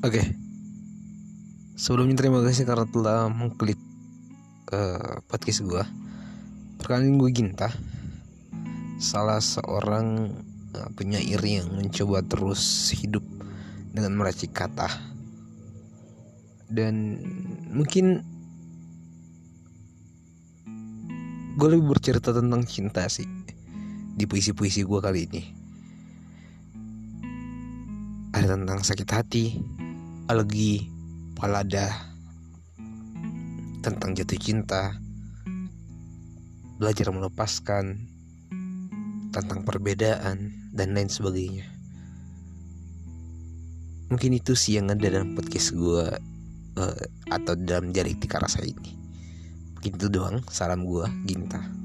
Oke. Sebelumnya terima kasih karena telah mengklik uh, podcast gue. Perkenalkan gue Ginta. Salah seorang uh, penyair yang mencoba terus hidup dengan meracik kata. Dan mungkin gue lebih bercerita tentang cinta sih di puisi-puisi gue kali ini. Ada tentang sakit hati, alergi, palada, tentang jatuh cinta, belajar melepaskan, tentang perbedaan, dan lain sebagainya. Mungkin itu sih yang ada dalam podcast gue uh, atau dalam dialektika rasa ini. Mungkin itu doang salam gue, Ginta.